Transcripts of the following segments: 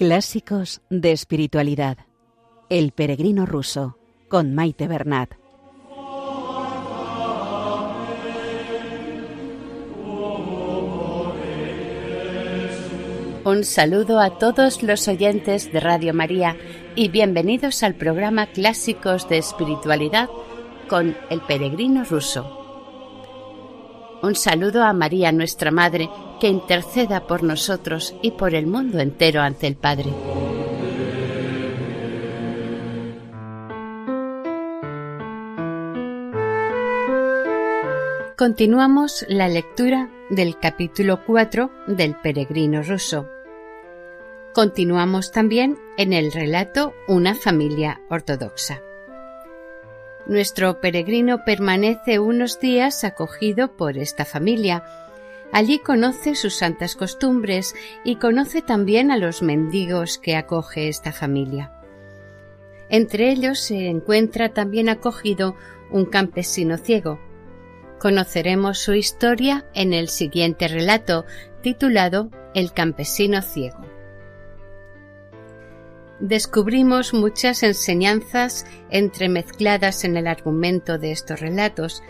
Clásicos de espiritualidad. El peregrino ruso con Maite Bernat. Un saludo a todos los oyentes de Radio María y bienvenidos al programa Clásicos de Espiritualidad con el peregrino ruso. Un saludo a María, nuestra Madre, que interceda por nosotros y por el mundo entero ante el Padre. Continuamos la lectura del capítulo 4 del Peregrino ruso. Continuamos también en el relato Una familia ortodoxa. Nuestro peregrino permanece unos días acogido por esta familia. Allí conoce sus santas costumbres y conoce también a los mendigos que acoge esta familia. Entre ellos se encuentra también acogido un campesino ciego. Conoceremos su historia en el siguiente relato, titulado El campesino ciego descubrimos muchas enseñanzas entremezcladas en el argumento de estos relatos.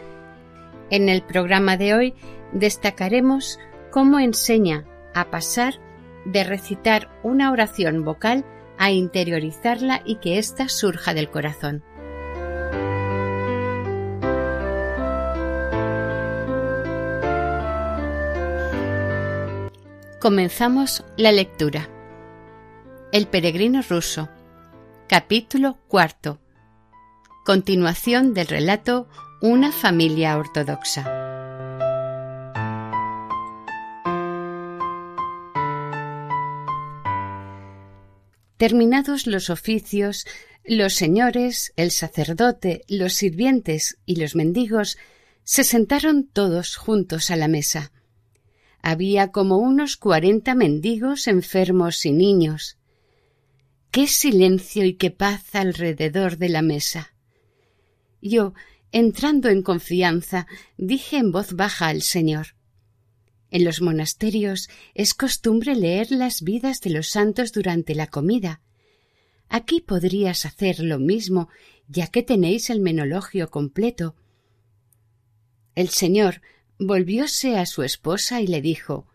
En el programa de hoy destacaremos cómo enseña a pasar de recitar una oración vocal a interiorizarla y que ésta surja del corazón. Comenzamos la lectura. El peregrino ruso. Capítulo cuarto. Continuación del relato Una familia ortodoxa. Terminados los oficios, los señores, el sacerdote, los sirvientes y los mendigos se sentaron todos juntos a la mesa. Había como unos cuarenta mendigos enfermos y niños. Qué silencio y qué paz alrededor de la mesa. Yo, entrando en confianza, dije en voz baja al Señor En los monasterios es costumbre leer las vidas de los santos durante la comida. Aquí podrías hacer lo mismo, ya que tenéis el menologio completo. El Señor volvióse a su esposa y le dijo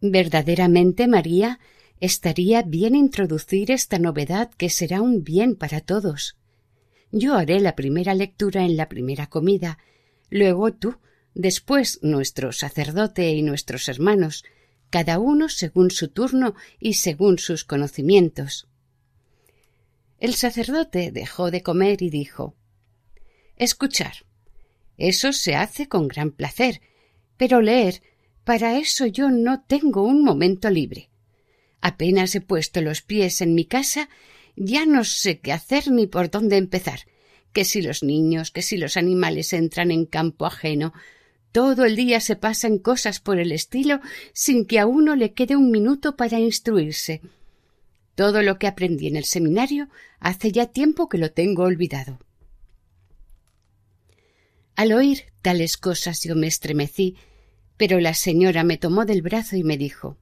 Verdaderamente, María, estaría bien introducir esta novedad que será un bien para todos. Yo haré la primera lectura en la primera comida, luego tú, después nuestro sacerdote y nuestros hermanos, cada uno según su turno y según sus conocimientos. El sacerdote dejó de comer y dijo Escuchar. Eso se hace con gran placer, pero leer, para eso yo no tengo un momento libre. Apenas he puesto los pies en mi casa, ya no sé qué hacer ni por dónde empezar. Que si los niños, que si los animales entran en campo ajeno, todo el día se pasan cosas por el estilo sin que a uno le quede un minuto para instruirse. Todo lo que aprendí en el seminario hace ya tiempo que lo tengo olvidado. Al oír tales cosas yo me estremecí, pero la señora me tomó del brazo y me dijo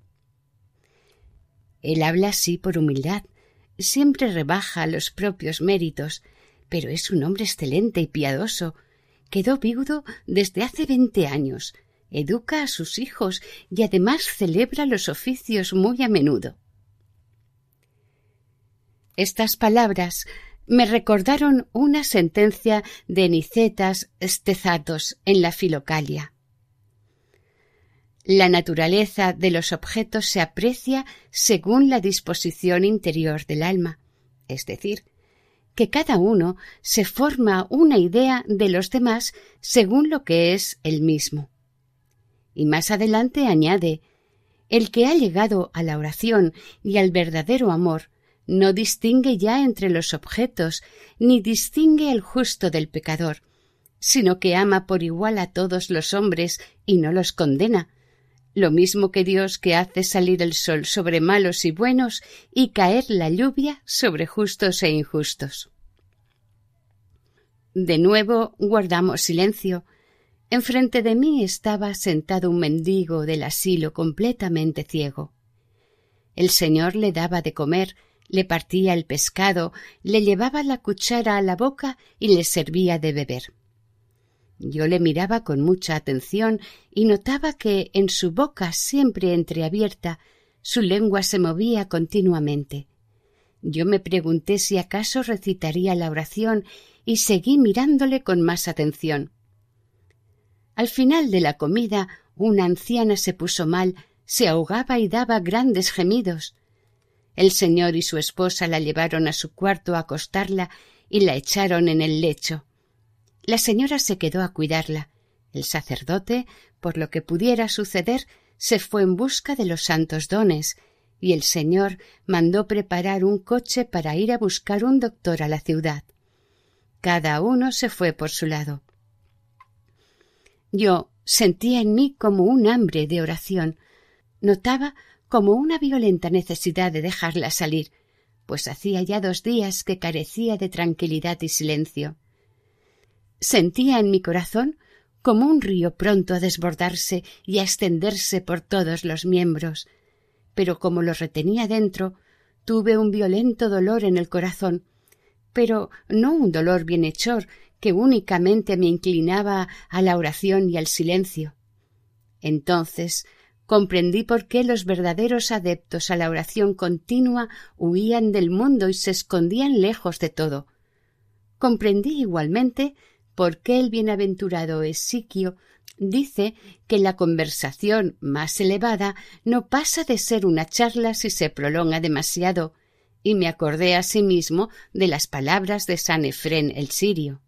él habla así por humildad, siempre rebaja los propios méritos, pero es un hombre excelente y piadoso. Quedó viudo desde hace veinte años, educa a sus hijos y además celebra los oficios muy a menudo. Estas palabras me recordaron una sentencia de Nicetas Stezatos en la Filocalia. La naturaleza de los objetos se aprecia según la disposición interior del alma, es decir, que cada uno se forma una idea de los demás según lo que es el mismo. Y más adelante añade el que ha llegado a la oración y al verdadero amor no distingue ya entre los objetos, ni distingue el justo del pecador, sino que ama por igual a todos los hombres y no los condena, lo mismo que Dios que hace salir el sol sobre malos y buenos y caer la lluvia sobre justos e injustos. De nuevo guardamos silencio. Enfrente de mí estaba sentado un mendigo del asilo completamente ciego. El Señor le daba de comer, le partía el pescado, le llevaba la cuchara a la boca y le servía de beber. Yo le miraba con mucha atención y notaba que en su boca siempre entreabierta su lengua se movía continuamente. Yo me pregunté si acaso recitaría la oración y seguí mirándole con más atención. Al final de la comida una anciana se puso mal se ahogaba y daba grandes gemidos. El señor y su esposa la llevaron a su cuarto a acostarla y la echaron en el lecho. La señora se quedó a cuidarla. El sacerdote, por lo que pudiera suceder, se fue en busca de los santos dones, y el señor mandó preparar un coche para ir a buscar un doctor a la ciudad. Cada uno se fue por su lado. Yo sentía en mí como un hambre de oración, Notaba como una violenta necesidad de dejarla salir, pues hacía ya dos días que carecía de tranquilidad y silencio. Sentía en mi corazón como un río pronto a desbordarse y a extenderse por todos los miembros, pero como lo retenía dentro, tuve un violento dolor en el corazón, pero no un dolor bienhechor que únicamente me inclinaba a la oración y al silencio. Entonces comprendí por qué los verdaderos adeptos a la oración continua huían del mundo y se escondían lejos de todo. Comprendí igualmente por qué el bienaventurado Esiquio dice que la conversación más elevada no pasa de ser una charla si se prolonga demasiado, y me acordé asimismo de las palabras de San Efrén el sirio.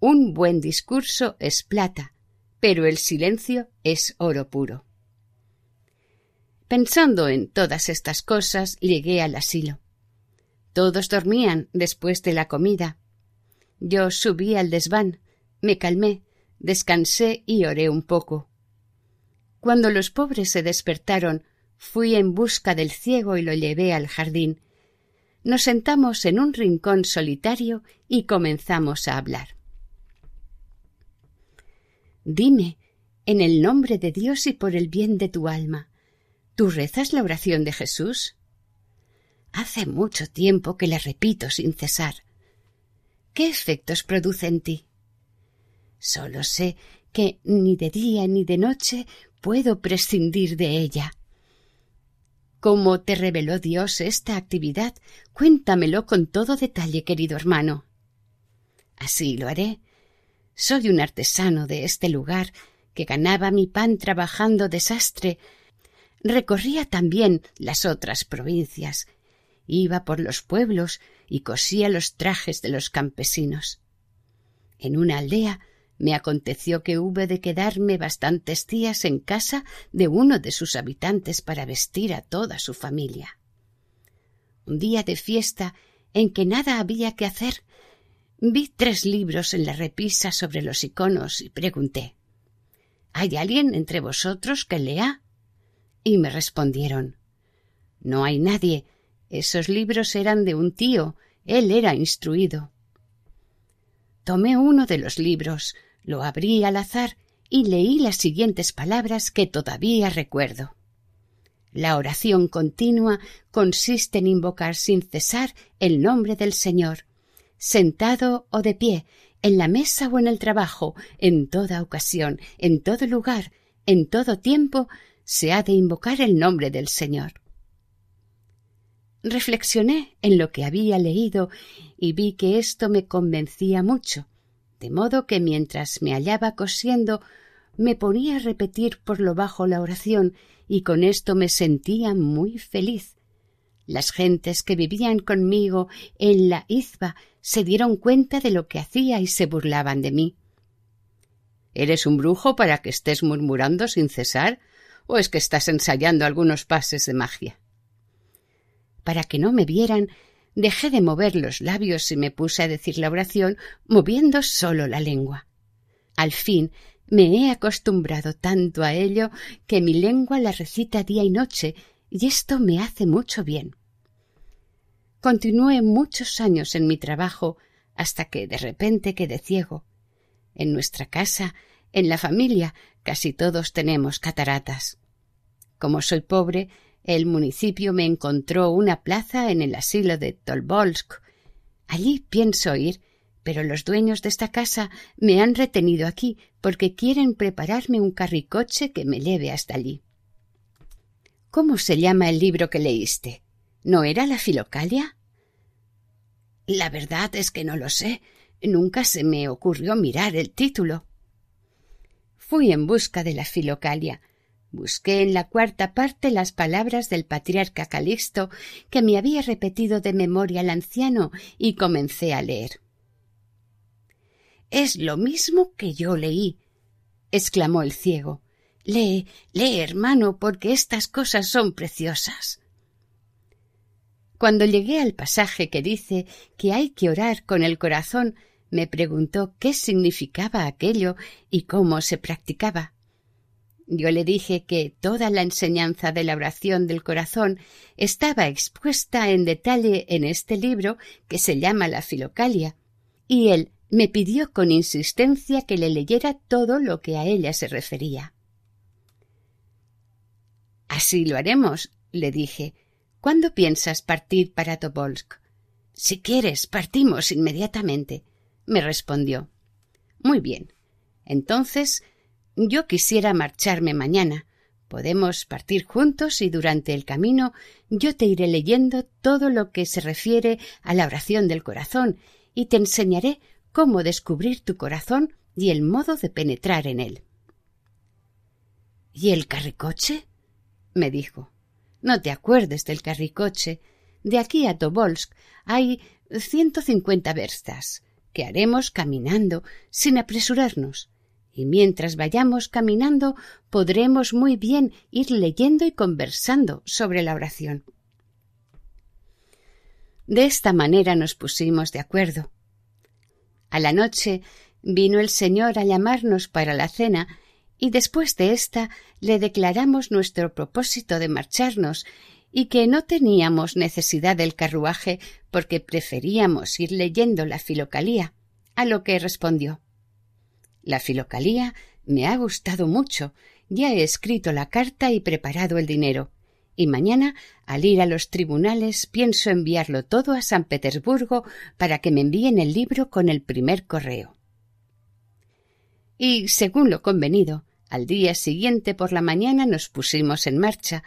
Un buen discurso es plata, pero el silencio es oro puro. Pensando en todas estas cosas, llegué al asilo. Todos dormían después de la comida. Yo subí al desván, me calmé, descansé y oré un poco. Cuando los pobres se despertaron, fui en busca del ciego y lo llevé al jardín. Nos sentamos en un rincón solitario y comenzamos a hablar. Dime, en el nombre de Dios y por el bien de tu alma, ¿Tú rezas la oración de Jesús? Hace mucho tiempo que la repito sin cesar. ¿Qué efectos produce en ti? Solo sé que ni de día ni de noche puedo prescindir de ella. ¿Cómo te reveló Dios esta actividad? Cuéntamelo con todo detalle, querido hermano. Así lo haré. Soy un artesano de este lugar que ganaba mi pan trabajando desastre recorría también las otras provincias, iba por los pueblos y cosía los trajes de los campesinos. En una aldea me aconteció que hube de quedarme bastantes días en casa de uno de sus habitantes para vestir a toda su familia. Un día de fiesta en que nada había que hacer, vi tres libros en la repisa sobre los iconos y pregunté ¿Hay alguien entre vosotros que lea? y me respondieron No hay nadie. Esos libros eran de un tío. Él era instruido. Tomé uno de los libros, lo abrí al azar y leí las siguientes palabras que todavía recuerdo. La oración continua consiste en invocar sin cesar el nombre del Señor, sentado o de pie, en la mesa o en el trabajo, en toda ocasión, en todo lugar, en todo tiempo, se ha de invocar el nombre del Señor. Reflexioné en lo que había leído y vi que esto me convencía mucho, de modo que mientras me hallaba cosiendo me ponía a repetir por lo bajo la oración y con esto me sentía muy feliz. Las gentes que vivían conmigo en la izba se dieron cuenta de lo que hacía y se burlaban de mí. ¿Eres un brujo para que estés murmurando sin cesar? ¿O es que estás ensayando algunos pases de magia? Para que no me vieran, dejé de mover los labios y me puse a decir la oración moviendo solo la lengua. Al fin me he acostumbrado tanto a ello que mi lengua la recita día y noche, y esto me hace mucho bien. Continué muchos años en mi trabajo hasta que de repente quedé ciego. En nuestra casa en la familia casi todos tenemos cataratas. Como soy pobre, El municipio me encontró una plaza en el asilo de Tolbolsk. Allí pienso ir, pero los dueños de esta casa me han retenido aquí porque quieren prepararme un carricoche que me lleve hasta allí. ¿Cómo se llama el libro que leíste? ¿No era la Filocalia? La verdad es que no lo sé. Nunca se me ocurrió mirar el título. Fui en busca de la Filocalia. Busqué en la cuarta parte las palabras del patriarca Calixto que me había repetido de memoria el anciano y comencé a leer. Es lo mismo que yo leí, exclamó el ciego. Lee, lee, hermano, porque estas cosas son preciosas. Cuando llegué al pasaje que dice que hay que orar con el corazón, me preguntó qué significaba aquello y cómo se practicaba. Yo le dije que toda la enseñanza de la oración del corazón estaba expuesta en detalle en este libro que se llama la Filocalia, y él me pidió con insistencia que le leyera todo lo que a ella se refería. Así lo haremos, le dije. ¿Cuándo piensas partir para Tobolsk? Si quieres, partimos inmediatamente, me respondió. Muy bien. Entonces, yo quisiera marcharme mañana. Podemos partir juntos y durante el camino yo te iré leyendo todo lo que se refiere a la oración del corazón y te enseñaré cómo descubrir tu corazón y el modo de penetrar en él. ¿Y el carricoche? me dijo. No te acuerdes del carricoche. De aquí a Tobolsk hay ciento cincuenta verstas, que haremos caminando, sin apresurarnos. Y mientras vayamos caminando podremos muy bien ir leyendo y conversando sobre la oración. De esta manera nos pusimos de acuerdo. A la noche vino el Señor a llamarnos para la cena y después de ésta le declaramos nuestro propósito de marcharnos y que no teníamos necesidad del carruaje porque preferíamos ir leyendo la filocalía, a lo que respondió La filocalía me ha gustado mucho, ya he escrito la carta y preparado el dinero, y mañana, al ir a los tribunales, pienso enviarlo todo a San Petersburgo para que me envíen el libro con el primer correo. Y, según lo convenido, al día siguiente por la mañana nos pusimos en marcha,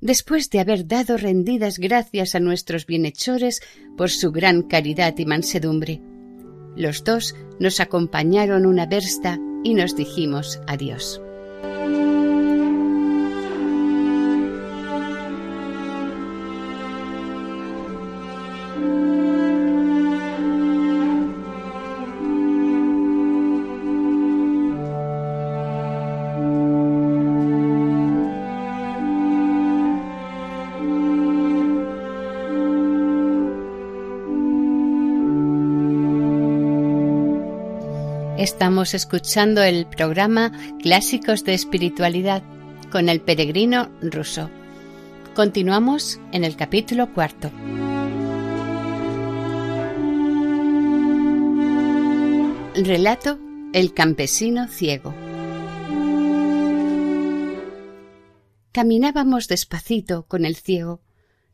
después de haber dado rendidas gracias a nuestros bienhechores por su gran caridad y mansedumbre. Los dos nos acompañaron una versta y nos dijimos adiós. Estamos escuchando el programa Clásicos de Espiritualidad con el peregrino ruso. Continuamos en el capítulo cuarto. Relato El campesino ciego. Caminábamos despacito con el ciego.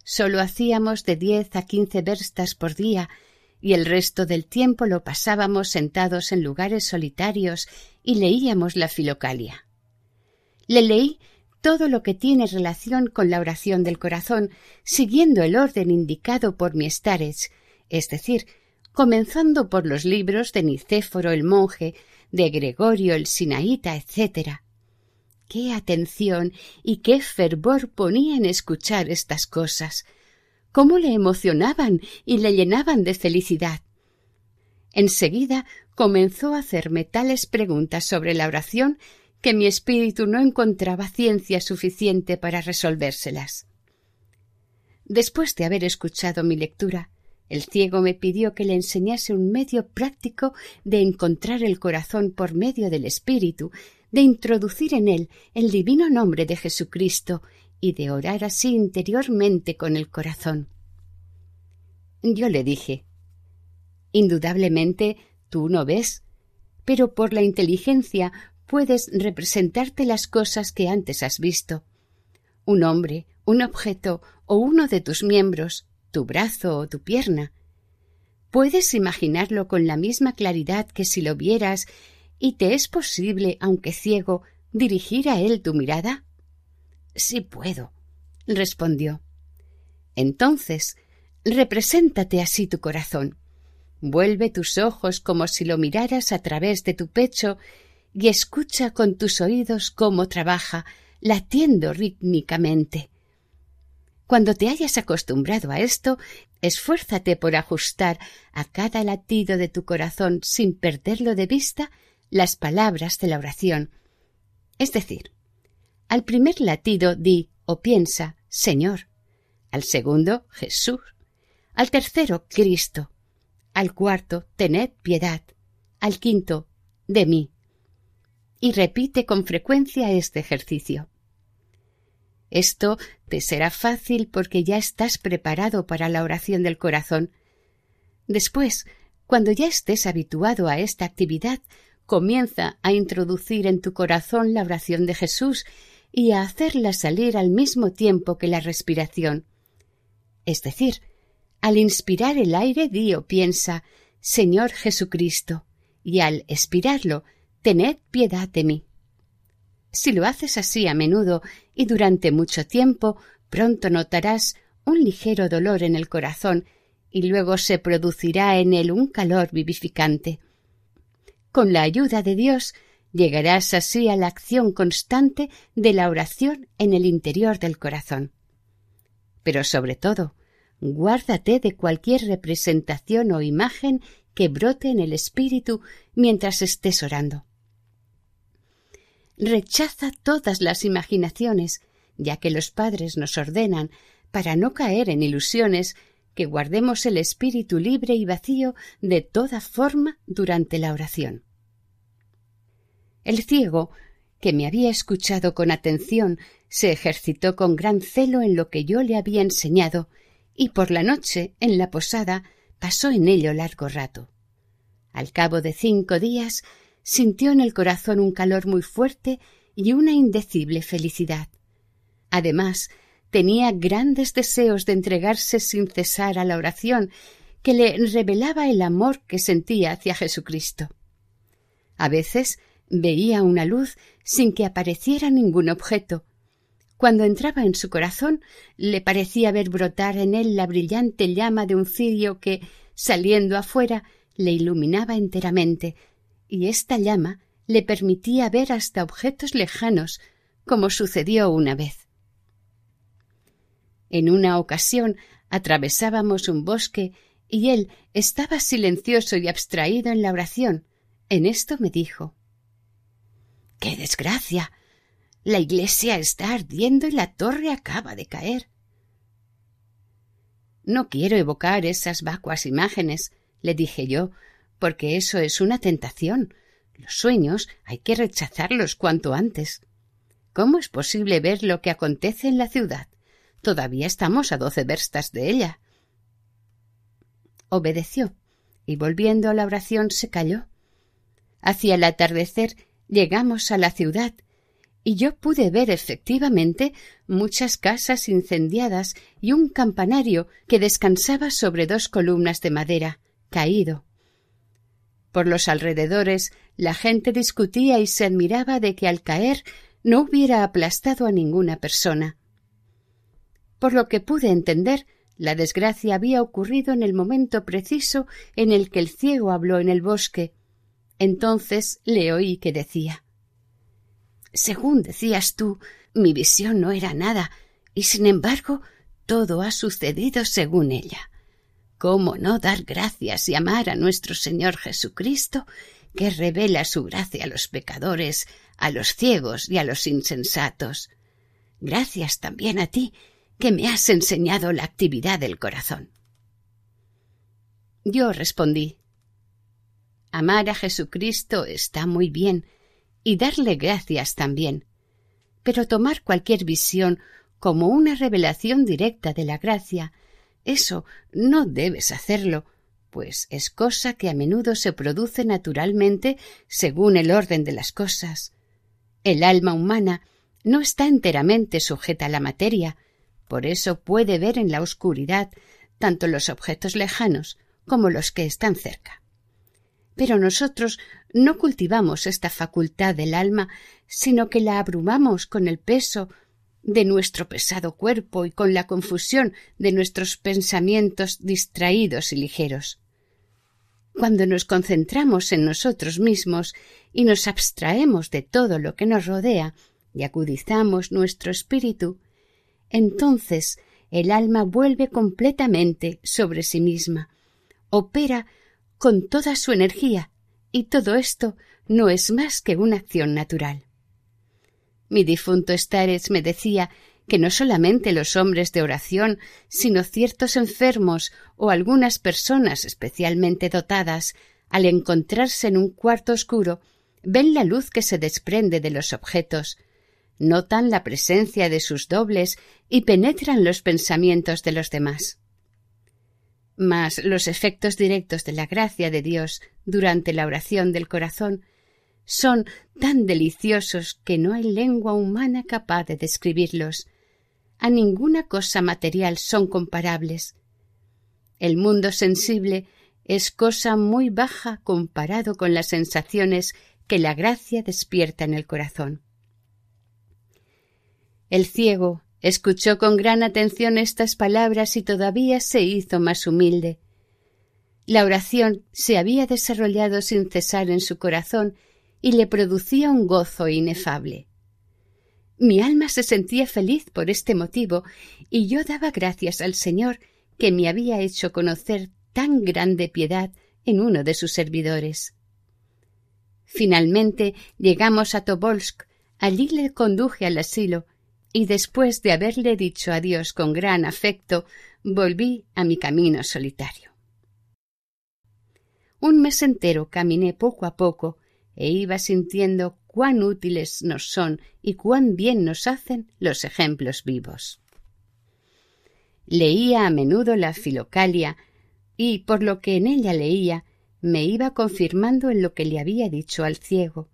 Solo hacíamos de diez a quince verstas por día y el resto del tiempo lo pasábamos sentados en lugares solitarios y leíamos la filocalia. Le leí todo lo que tiene relación con la oración del corazón, siguiendo el orden indicado por mi estares, es decir, comenzando por los libros de Nicéforo el monje, de Gregorio el sinaíta, etc. Qué atención y qué fervor ponía en escuchar estas cosas cómo le emocionaban y le llenaban de felicidad. Enseguida comenzó a hacerme tales preguntas sobre la oración que mi espíritu no encontraba ciencia suficiente para resolvérselas. Después de haber escuchado mi lectura, el ciego me pidió que le enseñase un medio práctico de encontrar el corazón por medio del espíritu, de introducir en él el divino nombre de Jesucristo y de orar así interiormente con el corazón. Yo le dije Indudablemente tú no ves, pero por la inteligencia puedes representarte las cosas que antes has visto. Un hombre, un objeto o uno de tus miembros, tu brazo o tu pierna. Puedes imaginarlo con la misma claridad que si lo vieras y te es posible, aunque ciego, dirigir a él tu mirada? Sí puedo, respondió. Entonces, represéntate así tu corazón. Vuelve tus ojos como si lo miraras a través de tu pecho y escucha con tus oídos cómo trabaja, latiendo rítmicamente. Cuando te hayas acostumbrado a esto, esfuérzate por ajustar a cada latido de tu corazón sin perderlo de vista las palabras de la oración. Es decir, al primer latido di o piensa Señor, al segundo Jesús, al tercero Cristo, al cuarto, tened piedad, al quinto, de mí. Y repite con frecuencia este ejercicio. Esto te será fácil porque ya estás preparado para la oración del corazón. Después, cuando ya estés habituado a esta actividad, comienza a introducir en tu corazón la oración de Jesús y a hacerla salir al mismo tiempo que la respiración. Es decir, al inspirar el aire, di piensa Señor Jesucristo, y al expirarlo, tened piedad de mí. Si lo haces así a menudo y durante mucho tiempo, pronto notarás un ligero dolor en el corazón y luego se producirá en él un calor vivificante. Con la ayuda de Dios llegarás así a la acción constante de la oración en el interior del corazón. Pero sobre todo, guárdate de cualquier representación o imagen que brote en el espíritu mientras estés orando. Rechaza todas las imaginaciones, ya que los padres nos ordenan, para no caer en ilusiones, que guardemos el espíritu libre y vacío de toda forma durante la oración. El ciego, que me había escuchado con atención, se ejercitó con gran celo en lo que yo le había enseñado y por la noche, en la posada, pasó en ello largo rato. Al cabo de cinco días sintió en el corazón un calor muy fuerte y una indecible felicidad. Además, tenía grandes deseos de entregarse sin cesar a la oración que le revelaba el amor que sentía hacia Jesucristo. A veces veía una luz sin que apareciera ningún objeto, cuando entraba en su corazón, le parecía ver brotar en él la brillante llama de un cirio que, saliendo afuera, le iluminaba enteramente, y esta llama le permitía ver hasta objetos lejanos, como sucedió una vez. En una ocasión atravesábamos un bosque y él estaba silencioso y abstraído en la oración. En esto me dijo ¡Qué desgracia! La iglesia está ardiendo y la torre acaba de caer. No quiero evocar esas vacuas imágenes, le dije yo, porque eso es una tentación. Los sueños hay que rechazarlos cuanto antes. ¿Cómo es posible ver lo que acontece en la ciudad? Todavía estamos a doce verstas de ella. Obedeció, y volviendo a la oración se calló. Hacia el atardecer llegamos a la ciudad y yo pude ver efectivamente muchas casas incendiadas y un campanario que descansaba sobre dos columnas de madera, caído. Por los alrededores la gente discutía y se admiraba de que al caer no hubiera aplastado a ninguna persona. Por lo que pude entender, la desgracia había ocurrido en el momento preciso en el que el ciego habló en el bosque. Entonces le oí que decía según decías tú, mi visión no era nada, y sin embargo todo ha sucedido según ella. ¿Cómo no dar gracias y amar a nuestro Señor Jesucristo, que revela su gracia a los pecadores, a los ciegos y a los insensatos? Gracias también a ti, que me has enseñado la actividad del corazón. Yo respondí Amar a Jesucristo está muy bien, y darle gracias también. Pero tomar cualquier visión como una revelación directa de la gracia, eso no debes hacerlo, pues es cosa que a menudo se produce naturalmente según el orden de las cosas. El alma humana no está enteramente sujeta a la materia, Por eso puede ver en la oscuridad tanto los objetos lejanos como los que están cerca. Pero nosotros no cultivamos esta facultad del alma, sino que la abrumamos con el peso de nuestro pesado cuerpo y con la confusión de nuestros pensamientos distraídos y ligeros. Cuando nos concentramos en nosotros mismos y nos abstraemos de todo lo que nos rodea y acudizamos nuestro espíritu, entonces el alma vuelve completamente sobre sí misma, opera con toda su energía, y todo esto no es más que una acción natural. Mi difunto Stares me decía que no solamente los hombres de oración, sino ciertos enfermos o algunas personas especialmente dotadas, al encontrarse en un cuarto oscuro, ven la luz que se desprende de los objetos, notan la presencia de sus dobles y penetran los pensamientos de los demás. Mas los efectos directos de la gracia de Dios durante la oración del corazón son tan deliciosos que no hay lengua humana capaz de describirlos. A ninguna cosa material son comparables. El mundo sensible es cosa muy baja comparado con las sensaciones que la gracia despierta en el corazón. El ciego escuchó con gran atención estas palabras y todavía se hizo más humilde. La oración se había desarrollado sin cesar en su corazón y le producía un gozo inefable. Mi alma se sentía feliz por este motivo y yo daba gracias al Señor que me había hecho conocer tan grande piedad en uno de sus servidores. Finalmente llegamos a Tobolsk. Allí le conduje al asilo y después de haberle dicho adiós con gran afecto, volví a mi camino solitario. Un mes entero caminé poco a poco e iba sintiendo cuán útiles nos son y cuán bien nos hacen los ejemplos vivos. Leía a menudo la Filocalia y, por lo que en ella leía, me iba confirmando en lo que le había dicho al ciego.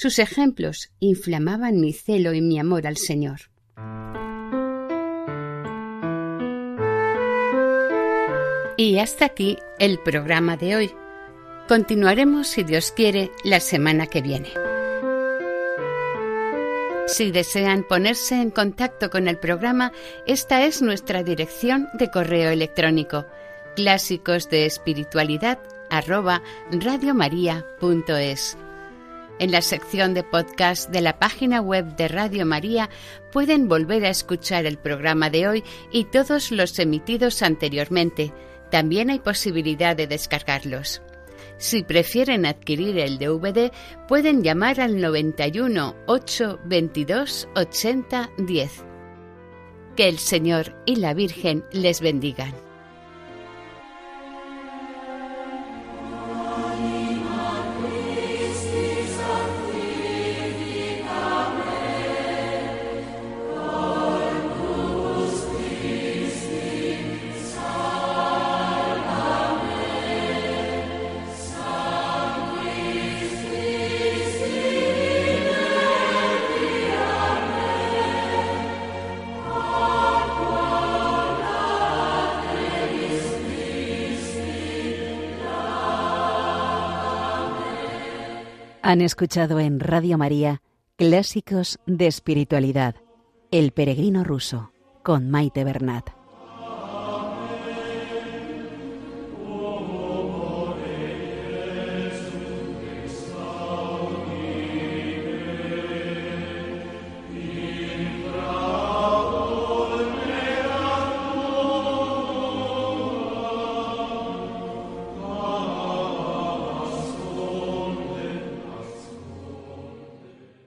Sus ejemplos inflamaban mi celo y mi amor al Señor. Y hasta aquí el programa de hoy. Continuaremos, si Dios quiere, la semana que viene. Si desean ponerse en contacto con el programa, esta es nuestra dirección de correo electrónico clásicos de espiritualidad en la sección de podcast de la página web de Radio María pueden volver a escuchar el programa de hoy y todos los emitidos anteriormente. También hay posibilidad de descargarlos. Si prefieren adquirir el DVD, pueden llamar al 91 8 22 80 10. Que el Señor y la Virgen les bendigan. Han escuchado en Radio María Clásicos de Espiritualidad, El Peregrino Ruso, con Maite Bernat.